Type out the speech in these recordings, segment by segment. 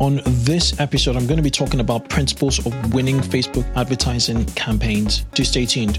On this episode, I'm going to be talking about principles of winning Facebook advertising campaigns. Do stay tuned.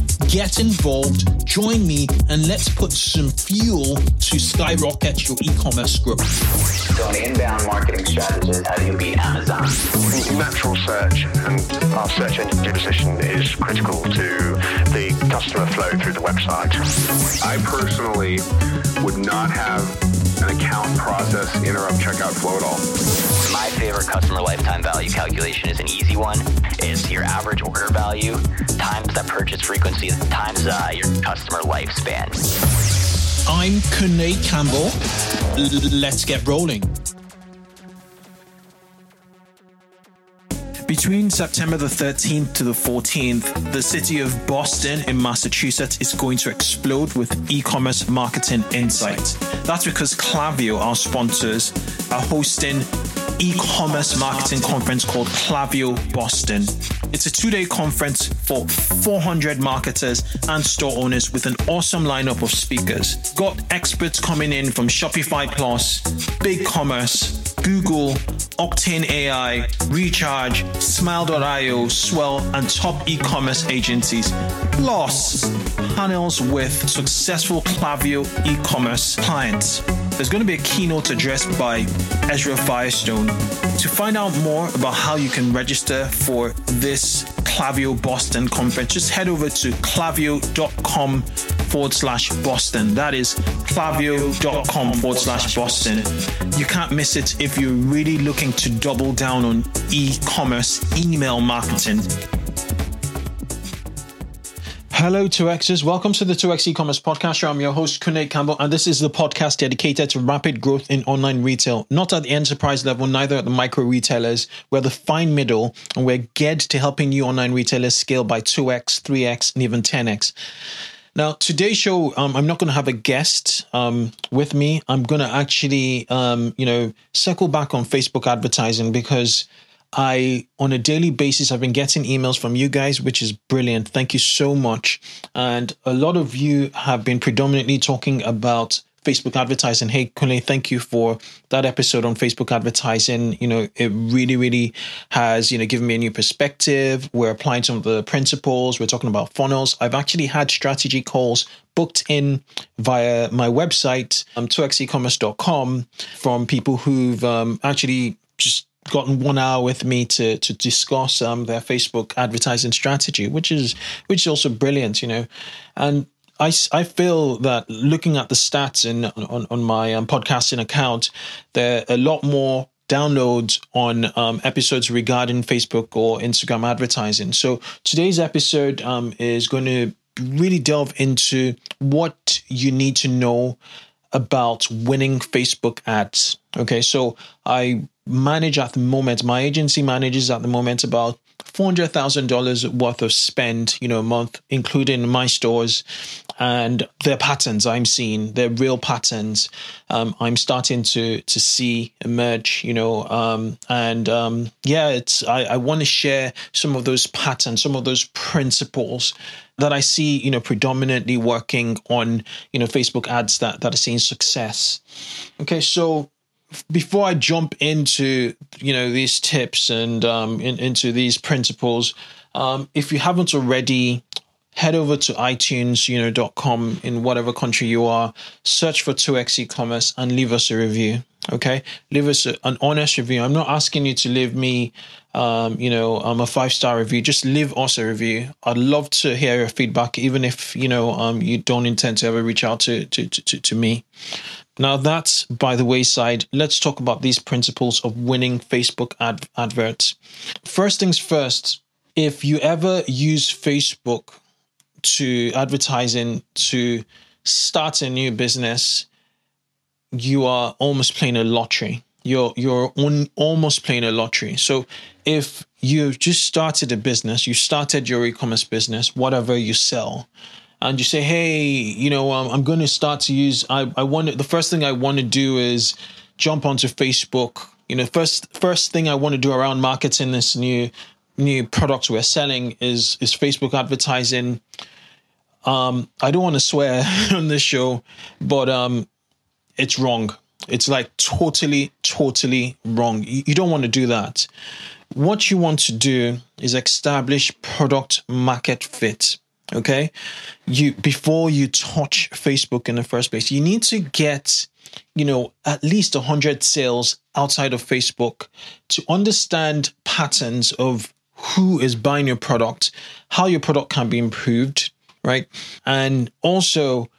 get involved, join me, and let's put some fuel to skyrocket your e-commerce growth. So an inbound marketing strategist, how do you beat Amazon? Natural search and our search engine position is critical to the customer flow through the website. I personally would not have an account process interrupt checkout flow at all. My favorite customer lifetime value calculation is an easy one. It's your average order value times that purchase frequency times uh, your customer lifespan. I'm Kunle Campbell. L- let's get rolling. Between September the 13th to the 14th, the city of Boston in Massachusetts is going to explode with e commerce marketing insights. That's because Klaviyo, our sponsors, are hosting e-commerce marketing conference called Klaviyo Boston. It's a two-day conference for 400 marketers and store owners with an awesome lineup of speakers. Got experts coming in from Shopify Plus, BigCommerce, Google, Octane AI, Recharge, Smile.io, Swell, and top e-commerce agencies. Plus, panels with successful Klaviyo e-commerce clients. There's going to be a keynote address by Ezra Firestone. To find out more about how you can register for this Klaviyo Boston conference, just head over to klaviyo.com forward slash Boston. That is klaviyo.com forward slash Boston. You can't miss it if you're really looking to double down on e commerce email marketing. Hello, 2Xers. Welcome to the 2X e-commerce podcast. I'm your host, Kunle Campbell, and this is the podcast dedicated to rapid growth in online retail, not at the enterprise level, neither at the micro retailers. We're the fine middle, and we're geared to helping you online retailers scale by 2X, 3X, and even 10X. Now, today's show, um, I'm not going to have a guest um, with me. I'm going to actually, um, you know, circle back on Facebook advertising because I, on a daily basis, I've been getting emails from you guys, which is brilliant. Thank you so much. And a lot of you have been predominantly talking about Facebook advertising. Hey, Kunle, thank you for that episode on Facebook advertising. You know, it really, really has, you know, given me a new perspective. We're applying some of the principles. We're talking about funnels. I've actually had strategy calls booked in via my website, um, 2xecommerce.com from people who've um, actually just gotten one hour with me to to discuss um, their Facebook advertising strategy, which is which is also brilliant, you know, and. I, I feel that looking at the stats in on, on my um, podcasting account, there are a lot more downloads on um, episodes regarding Facebook or Instagram advertising. So today's episode um, is going to really delve into what you need to know about winning Facebook ads. Okay, so I manage at the moment, my agency manages at the moment about $400,000 worth of spend, you know, a month, including my stores and their patterns I'm seeing, their real patterns. Um, I'm starting to to see emerge, you know, um, and um, yeah, it's I, I want to share some of those patterns, some of those principles that I see, you know, predominantly working on, you know, Facebook ads that that are seeing success. Okay, so before I jump into you know these tips and um, in, into these principles, um, if you haven't already, head over to iTunes, you know, com in whatever country you are, search for 2x e-commerce and leave us a review. Okay, leave us a, an honest review. I'm not asking you to leave me, um, you know, um, a five star review. Just leave us a review. I'd love to hear your feedback, even if you know um, you don't intend to ever reach out to to to, to me. Now that's by the wayside. Let's talk about these principles of winning Facebook ad- adverts. First things first, if you ever use Facebook to advertising to start a new business, you are almost playing a lottery. You're you're on, almost playing a lottery. So if you've just started a business, you started your e-commerce business, whatever you sell, and you say, hey, you know, um, I'm going to start to use. I I want the first thing I want to do is jump onto Facebook. You know, first first thing I want to do around marketing this new new products we're selling is is Facebook advertising. Um, I don't want to swear on this show, but um, it's wrong. It's like totally, totally wrong. You, you don't want to do that. What you want to do is establish product market fit. Okay, you before you touch Facebook in the first place, you need to get you know at least 100 sales outside of Facebook to understand patterns of who is buying your product, how your product can be improved, right? And also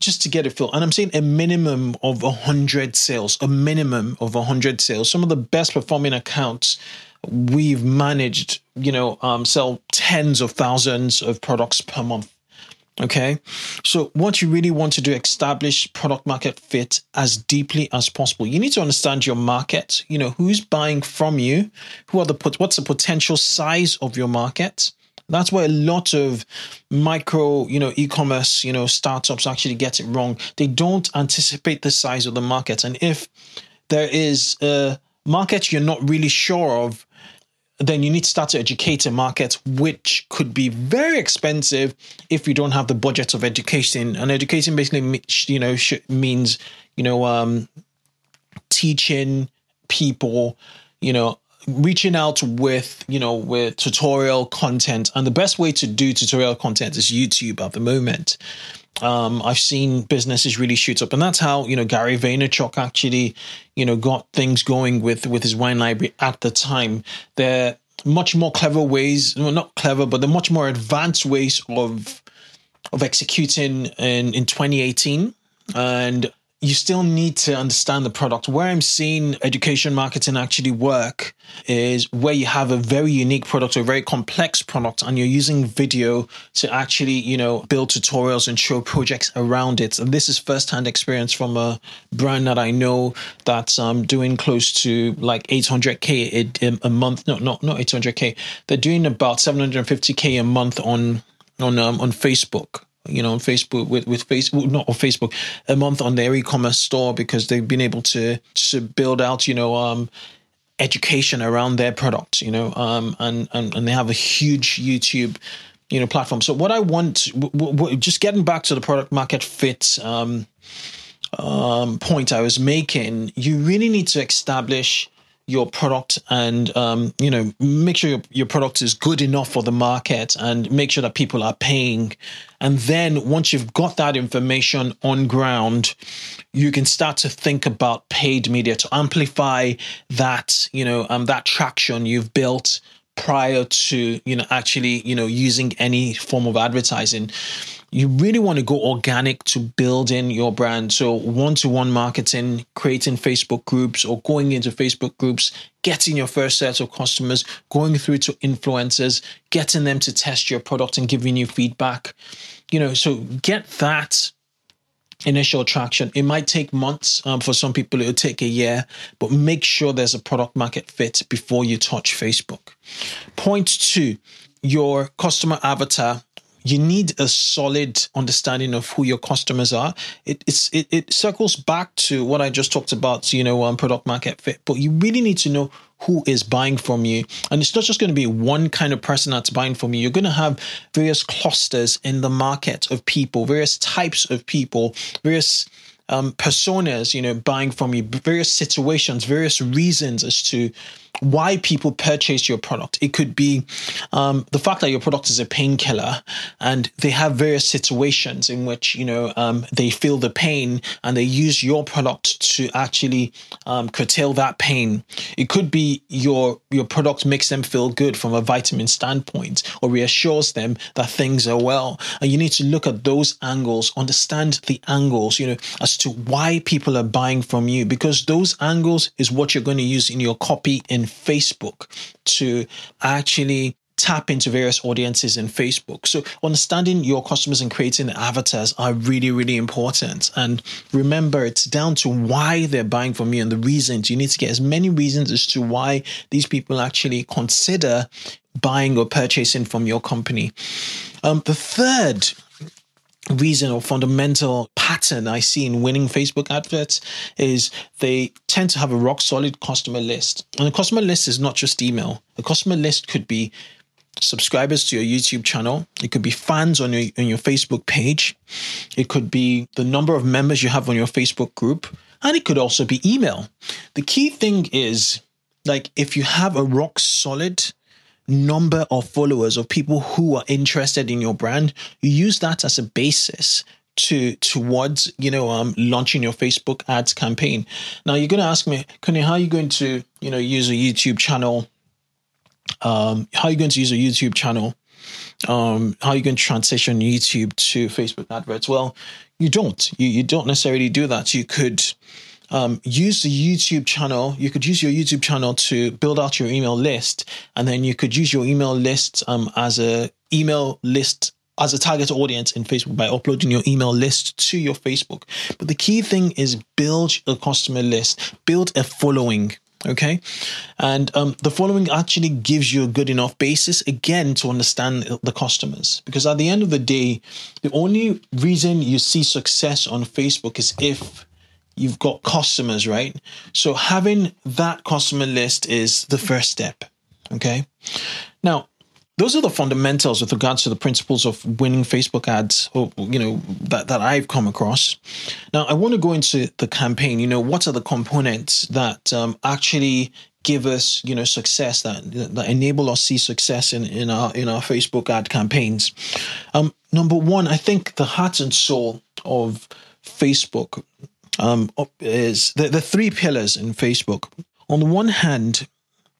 just to get it filled. And I'm saying a minimum of 100 sales, a minimum of 100 sales. Some of the best performing accounts we've managed, you know, um, sell tens of thousands of products per month. Okay. So what you really want to do, establish product market fit as deeply as possible. You need to understand your market, you know, who's buying from you, who are the, what's the potential size of your market. That's where a lot of micro, you know, e-commerce, you know, startups actually get it wrong. They don't anticipate the size of the market. And if there is a market you're not really sure of, then you need to start to educate a market, which could be very expensive if you don't have the budget of education. And education basically, you know, means you know, um, teaching people, you know, reaching out with you know with tutorial content and the best way to do tutorial content is youtube at the moment um, i've seen businesses really shoot up. And that's how you know gary vaynerchuk actually you know got things going with with his wine library at the time. There are much more clever ways well not clever but the much more advanced ways of of executing in in 2018 and you still need to understand the product. Where I'm seeing education marketing actually work is where you have a very unique product or a very complex product and you're using video to actually, you know, build tutorials and show projects around it. And this is firsthand experience from a brand that I know that's um, doing close to like 800k a, a month. No, not not 800k. They're doing about 750k a month on on um, on Facebook you know, on Facebook with with Facebook, not on Facebook, a month on their e-commerce store because they've been able to to build out, you know, um, education around their product, you know, um, and and and they have a huge YouTube, you know, platform. So what I want, w- w- just getting back to the product market fit um, um, point I was making, you really need to establish your product and um, you know make sure your, your product is good enough for the market and make sure that people are paying. And then once you've got that information on ground you can start to think about paid media to amplify that you know um, that traction you've built prior to you know actually you know using any form of advertising you really want to go organic to building your brand. So one-to-one marketing, creating Facebook groups or going into Facebook groups, getting your first set of customers, going through to influencers, getting them to test your product and giving you feedback. You know, so get that initial traction. It might take months. Um, for some people, it'll take a year, but make sure there's a product market fit before you touch Facebook. Point two, your customer avatar you need a solid understanding of who your customers are. It, it's it, it circles back to what I just talked about, you know, um, product market fit. But you really need to know who is buying from you, and it's not just going to be one kind of person that's buying from you. You're going to have various clusters in the market of people, various types of people, various um, personas, you know, buying from you, various situations, various reasons as to why people purchase your product. It could be um, the fact that your product is a painkiller, and they have various situations in which you know um, they feel the pain, and they use your product to actually um, curtail that pain. It could be your your product makes them feel good from a vitamin standpoint, or reassures them that things are well. And you need to look at those angles, understand the angles, you know, as to why people are buying from you, because those angles is what you're going to use in your copy in Facebook to actually tap into various audiences in Facebook. So understanding your customers and creating avatars are really, really important. And remember, it's down to why they're buying from you and the reasons. You need to get as many reasons as to why these people actually consider buying or purchasing from your company. Um, the third reason or fundamental pattern I see in winning Facebook adverts is they tend to have a rock solid customer list. And a customer list is not just email. A customer list could be subscribers to your YouTube channel. It could be fans on your on your Facebook page. It could be the number of members you have on your Facebook group, and it could also be email. The key thing is like if you have a rock solid number of followers of people who are interested in your brand, you use that as a basis to towards you know um launching your Facebook ads campaign. Now you're going to ask me, Kunle, how are you going to you know use a YouTube channel? Um, how are you going to use a YouTube channel? Um, how are you going to transition YouTube to Facebook adverts? Well, you don't. You you don't necessarily do that. You could um, use the YouTube channel. You could use your YouTube channel to build out your email list, and then you could use your email list um, as a email list as a target audience in Facebook by uploading your email list to your Facebook. But the key thing is build a customer list, build a following. Okay. And um, the following actually gives you a good enough basis again to understand the customers. Because at the end of the day, the only reason you see success on Facebook is if you've got customers, right? So having that customer list is the first step. Okay. Now, those are the fundamentals with regards to the principles of winning Facebook ads, or you know that that I've come across. Now, I want to go into the campaign. You know, what are the components that um, actually give us, you know, success that that enable us see success in in our in our Facebook ad campaigns? Um, number one, I think the heart and soul of Facebook um, is the, the three pillars in Facebook. On the one hand,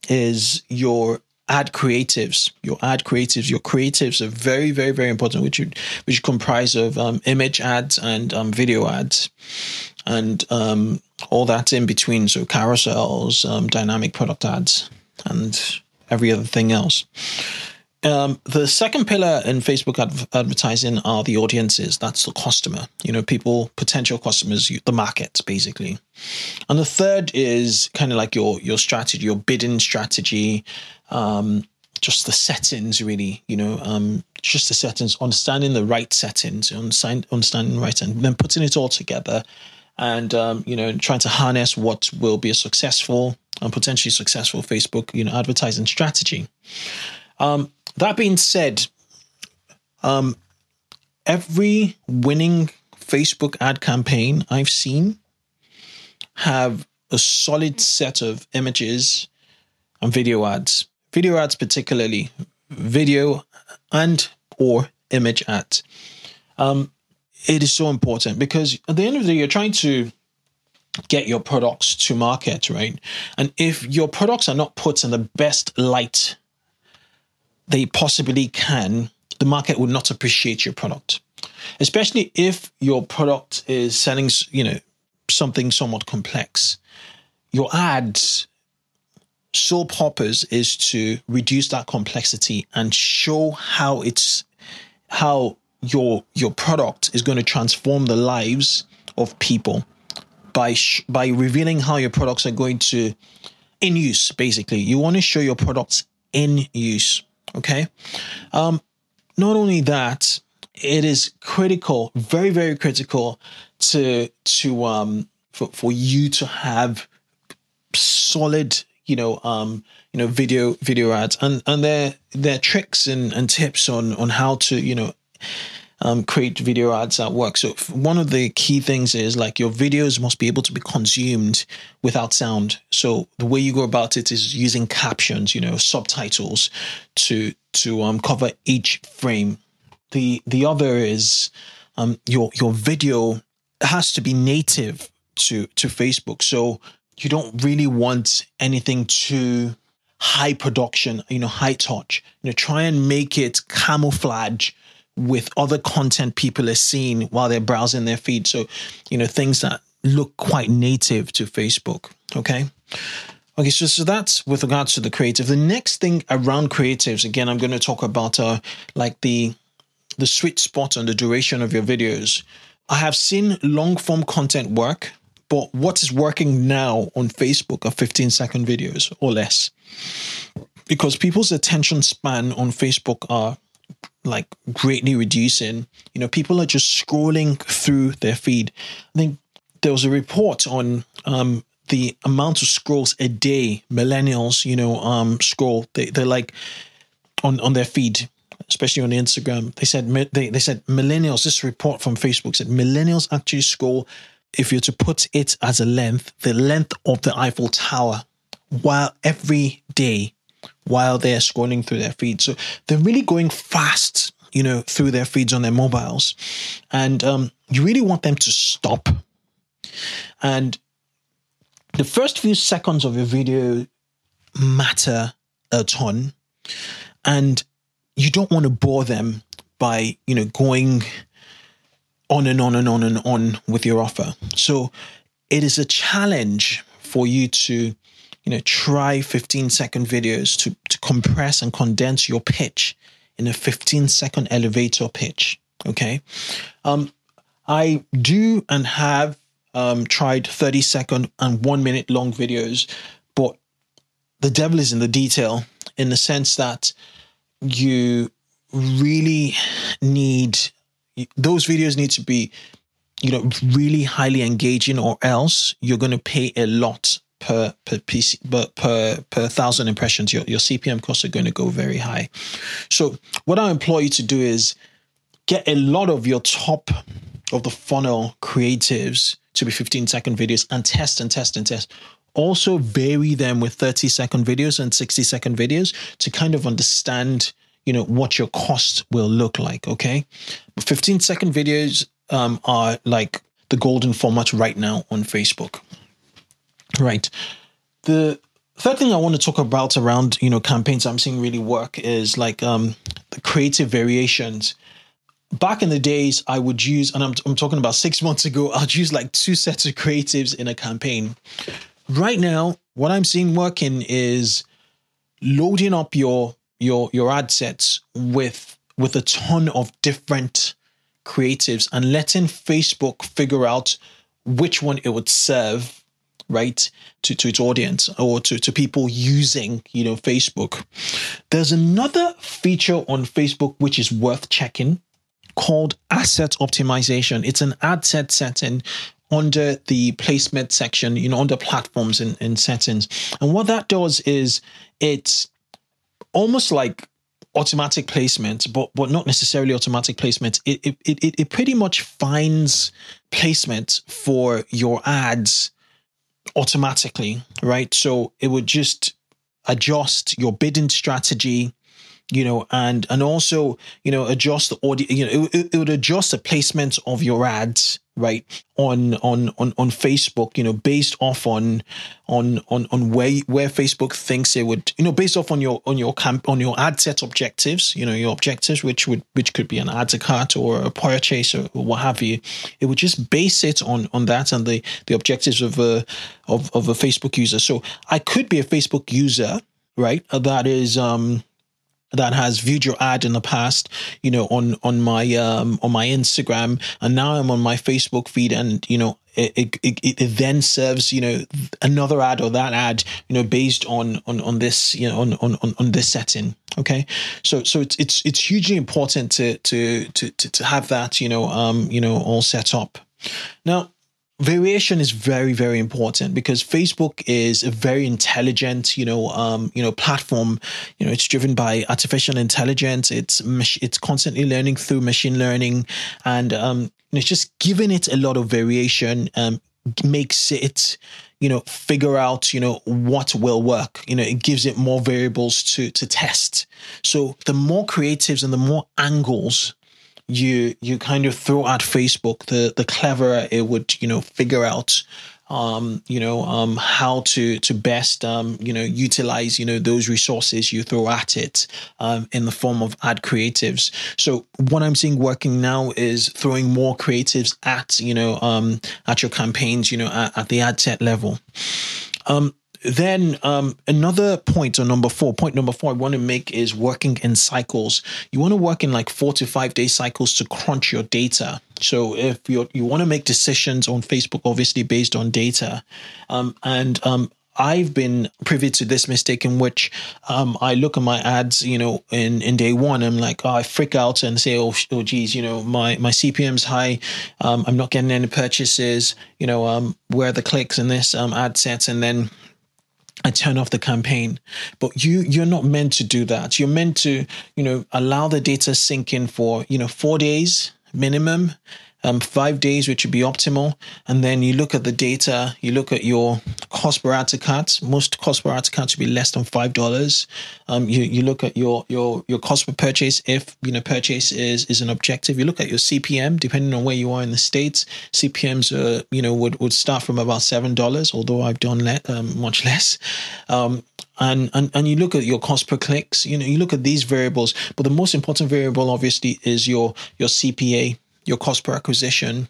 is your ad creatives. Your ad creatives, your creatives are very, very, very important, which you, which comprise of um, image ads and um, video ads, and um, all that in between. So carousels, um, dynamic product ads, and every other thing else. Um, the second pillar in Facebook adv- advertising are the audiences. That's the customer, you know, people, potential customers, the market, basically. And the third is kind of like your your strategy, your bidding strategy, um, just the settings, really, you know, um, just the settings, understanding the right settings, understand, understanding the right, and then putting it all together, and um, you know, trying to harness what will be a successful and potentially successful Facebook, you know, advertising strategy. Um, that being said, um, every winning Facebook ad campaign I've seen have a solid set of images and video ads. Video ads, particularly video and or image ads. Um, it is so important because at the end of the day, you're trying to get your products to market, right? And if your products are not put in the best light they possibly can, the market will not appreciate your product. Especially if your product is selling, you know, something somewhat complex. Your ads sole purpose is to reduce that complexity and show how it's how your your product is going to transform the lives of people by sh- by revealing how your products are going to in use basically you want to show your products in use Okay. Um, not only that, it is critical, very, very critical to to um for, for you to have solid, you know, um, you know, video video ads and and their their tricks and, and tips on on how to, you know, um, create video ads that work. So one of the key things is like your videos must be able to be consumed without sound. So the way you go about it is using captions, you know, subtitles to to um, cover each frame. The the other is um, your your video has to be native to to Facebook. So you don't really want anything too high production, you know, high touch. You know, try and make it camouflage with other content people are seeing while they're browsing their feed. So, you know, things that look quite native to Facebook. Okay. Okay, so so that's with regards to the creative. The next thing around creatives, again, I'm going to talk about uh like the the sweet spot and the duration of your videos. I have seen long form content work, but what is working now on Facebook are 15 second videos or less. Because people's attention span on Facebook are like greatly reducing. You know, people are just scrolling through their feed. I think there was a report on um, the amount of scrolls a day millennials, you know, um, scroll. They they're like on on their feed, especially on Instagram. They said they they said millennials. This report from Facebook said millennials actually scroll. If you're to put it as a length, the length of the Eiffel Tower, while every day, while they're scrolling through their feed. So they're really going fast, you know, through their feeds on their mobiles, and um, you really want them to stop. And the first few seconds of your video matter a ton and you don't want to bore them by you know going on and on and on and on with your offer so it is a challenge for you to you know try 15 second videos to, to compress and condense your pitch in a 15 second elevator pitch okay? Um i do and have um, tried 30 second and one minute long videos, but the devil is in the detail in the sense that you really need those videos need to be you know really highly engaging or else you're going to pay a lot per per piece but per per thousand impressions your, your cpm costs are going to go very high so what i implore you to do is get a lot of your top of the funnel creatives to be 15 second videos and test and test and test. Also, vary them with 30 second videos and 60 second videos to kind of understand, you know, what your cost will look like. Okay. But 15 second videos um, are like the golden format right now on Facebook. Right. The third thing I want to talk about around, you know, campaigns I'm seeing really work is like um, the creative variations back in the days, I would use, and I'm, I'm talking about six months ago, I'd use like two sets of creatives in a campaign. Right now, what I'm seeing working is loading up your your your ad sets with with a ton of different creatives and letting Facebook figure out which one it would serve right to, to its audience or to, to people using you know facebook there's another feature on facebook which is worth checking called asset optimization. It's an ad set setting under the placement section, you know, under platforms and, and settings. And what that does is it's almost like automatic placement, but but not necessarily automatic placement. It it it, it pretty much finds placement for your ads automatically, right? So it would just adjust your bidding strategy you know, and and also you know adjust the audio. You know, it, it would adjust the placement of your ads right on on on on Facebook. You know, based off on on on on where where Facebook thinks it would. You know, based off on your on your camp on your ad set objectives. You know, your objectives, which would which could be an add to cart or a purchase or what have you. It would just base it on on that and the the objectives of a of of a Facebook user. So I could be a Facebook user, right? That is um that has viewed your ad in the past, you know, on on my um on my Instagram, and now I'm on my Facebook feed, and you know, it it, it, then serves you know another ad or that ad, you know, based on on on this you know on on on this setting. Okay, so so it's it's it's hugely important to to to to have that you know um you know all set up. Now variation is very very important because facebook is a very intelligent you know um you know platform. You know it's driven by artificial intelligence. It's it's constantly learning through machine learning. And um it's just giving it a lot of variation um makes it you know figure out you know what will work. You know it gives it more variables to to test. So the more creatives and the more angles you you kind of throw at Facebook, the the cleverer it would you know figure out um, you know um, how to to best um, you know utilize you know those resources you throw at it um, in the form of ad creatives. So what I'm seeing working now is throwing more creatives at you know um, at your campaigns you know at, at the ad set level. Um, then um, another point or number four, point number four I want to make is working in cycles. You want to work in like four to five day cycles to crunch your data. So if you you want to make decisions on Facebook, obviously based on data, um, and um, I've been privy to this mistake in which um, I look at my ads, you know, in, in day one, I'm like, oh, I freak out and say, oh, oh, geez, you know, my, my CPM's high. Um, I'm not getting any purchases, you know, um, where are the clicks in this um, ad set? And then I turn off the campaign. But you you're not meant to do that. You're meant to, you know, allow the data sink in for, you know, four days minimum um, five days, which would be optimal. And then you look at the data, you look at your cost per add to cart. Most cost per add to cart should be less than five dollars. Um, you you look at your your your cost per purchase if you know purchase is is an objective. You look at your CPM, depending on where you are in the states. CPMS uh, you know would would start from about seven dollars, although I've done le- um, much less. Um, and, and and you look at your cost per clicks you know you look at these variables but the most important variable obviously is your your cpa your cost per acquisition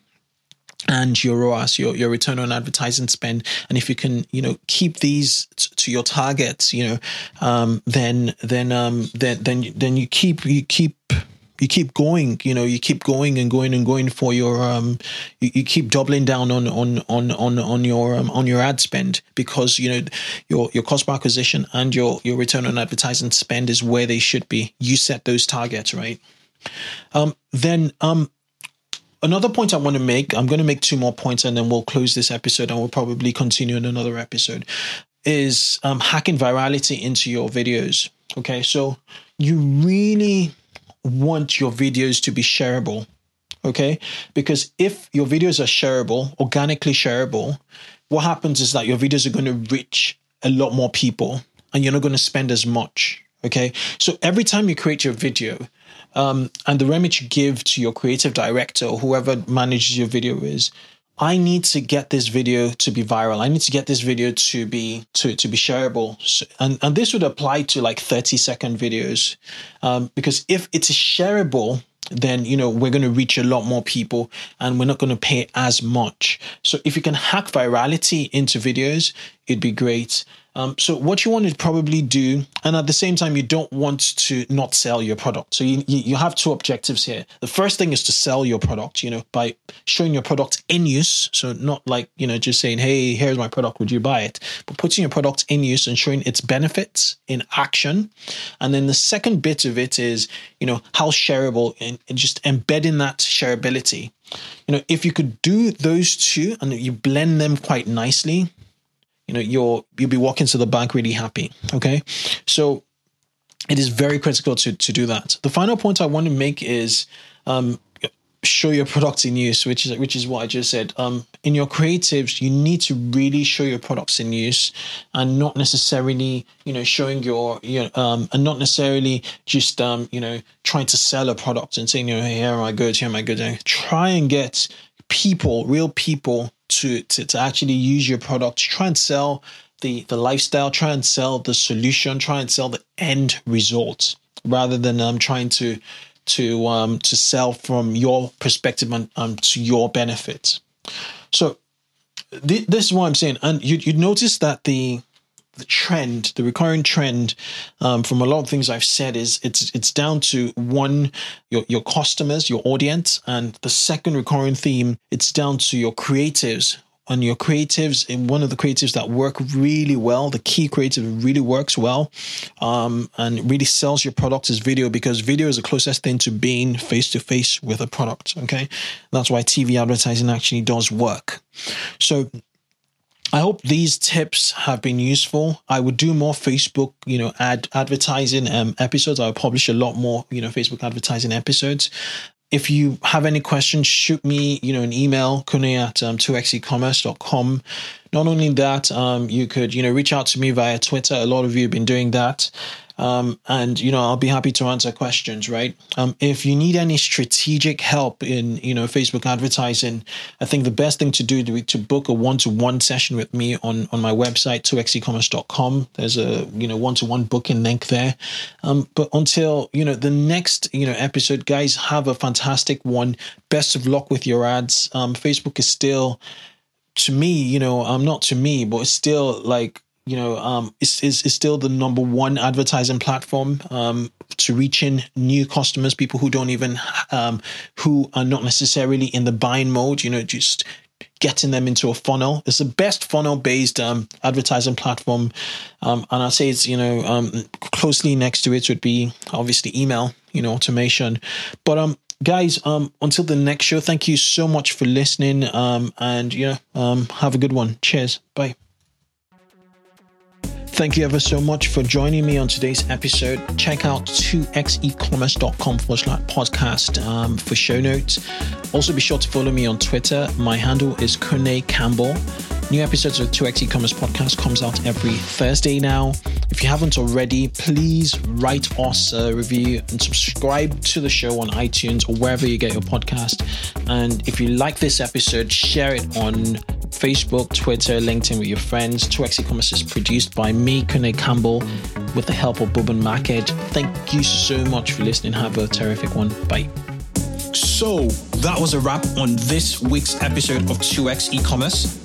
and your ROAS, your, your return on advertising spend. And if you can, you know, keep these t- to your targets, you know, um, then, then, um, then, then, then you keep, you keep, you keep going, you know, you keep going and going and going for your, um, you, you keep doubling down on, on, on, on, on your, um, on your ad spend because, you know, your, your cost per acquisition and your, your return on advertising spend is where they should be. You set those targets, right? Um, then, um, another point I want to make, I'm going to make two more points and then we'll close this episode and we'll probably continue in another episode, is um, hacking virality into your videos. Okay, so you really want your videos to be shareable. Okay, because if your videos are shareable, organically shareable, what happens is that your videos are going to reach a lot more people and you're not going to spend as much. Okay, so every time you create your video, um, and the remit you give to your creative director or whoever manages your video is I need to get this video to be viral. I need to get this video to be to, to be shareable. So, and, and this would apply to like 30 second videos. Um, because if it's shareable, then you know we're going to reach a lot more people and we're not going to pay as much. So if you can hack virality into videos, it'd be great. Um, so what you want to probably do, and at the same time, you don't want to not sell your product. So you, you, have two objectives here. The first thing is to sell your product, you know, by showing your product in use. So not like, you know, just saying, hey, here's my product, would you buy it? But putting your product in use and showing its benefits in action. And then the second bit of it is, you know, how shareable and, and just embedding that shareability. You know, if you could do those two and you blend them quite nicely, you know you're you'll be walking to the bank really happy okay? So it is very critical to to do that. The final point i want to make is um, show your products in use which is which is what i just said. Um, in your creatives you need to really show your products in use and not necessarily you know showing your you know, um, and not necessarily just um, you know trying to sell a product and saying you know hey, here am i good? Here am i good? Try and get people real people to, to, to actually use your product, to try and sell the, the lifestyle, try and sell the solution, try and sell the end result rather than um, trying to to um, to sell from your perspective and um, to your benefit. So th- this is what I'm saying, and you you notice that the the trend, the recurring trend um, from a lot of things I've said is it's it's down to one your your customers, your audience, and the second recurring theme it's down to your creatives. And your creatives in one of the creatives that work really well the key creative really works well um, and really sells your product is video because video is the closest thing to being face to face with a product okay? That's why tv advertising actually does work. So I hope these tips have been useful. I would do more Facebook, you know, ad advertising um, episodes. I'll publish a lot more, you know, Facebook advertising episodes. If you have any questions, shoot me, you know, an email, kunle at um, 2xecommerce.com. Not only that, um, you could, you know, reach out to me via Twitter. A lot of you have been doing that. Um, and you know I'll be happy to answer questions. Right? Um, if you need any strategic help in you know Facebook advertising, I think the best thing to do to, to book a one-to-one session with me on on my website 2xecommerce.com. There's a you know one-to-one booking link there. Um, but until you know the next you know episode, guys, have a fantastic one. Best of luck with your ads. Um, Facebook is still to me, you know, I'm um, not to me, but it's still like you know, um, is, is, is still the number one advertising platform um, to reach in new customers, people who don't even, um, who are not necessarily in the buying mode, you know, just getting them into a funnel. It's the best funnel based um, advertising platform. Um, and I'd say it's, you know, um, closely next to it would be obviously email, you know, automation. But um, guys, um, until the next show, thank you so much for listening. Um, and, know, um, have a good one. Cheers. Bye. Thank you ever so much for joining me on today's episode. Check out 2xecommerce.com forward slash podcast um, for show notes. Also, be sure to follow me on Twitter. My handle is Kunle Campbell. New episodes of 2x e-commerce podcast comes out every Thursday now. If you haven't already, please write us a review and subscribe to the show on iTunes or wherever you get your podcast. And if you like this episode, share it on Facebook, Twitter, LinkedIn with your friends. 2x e-commerce is produced by me, Kunle Campbell, with the help of Boban Market. Thank you so much for listening. Have a terrific one. Bye. So that was a wrap on this week's episode of 2x e-commerce.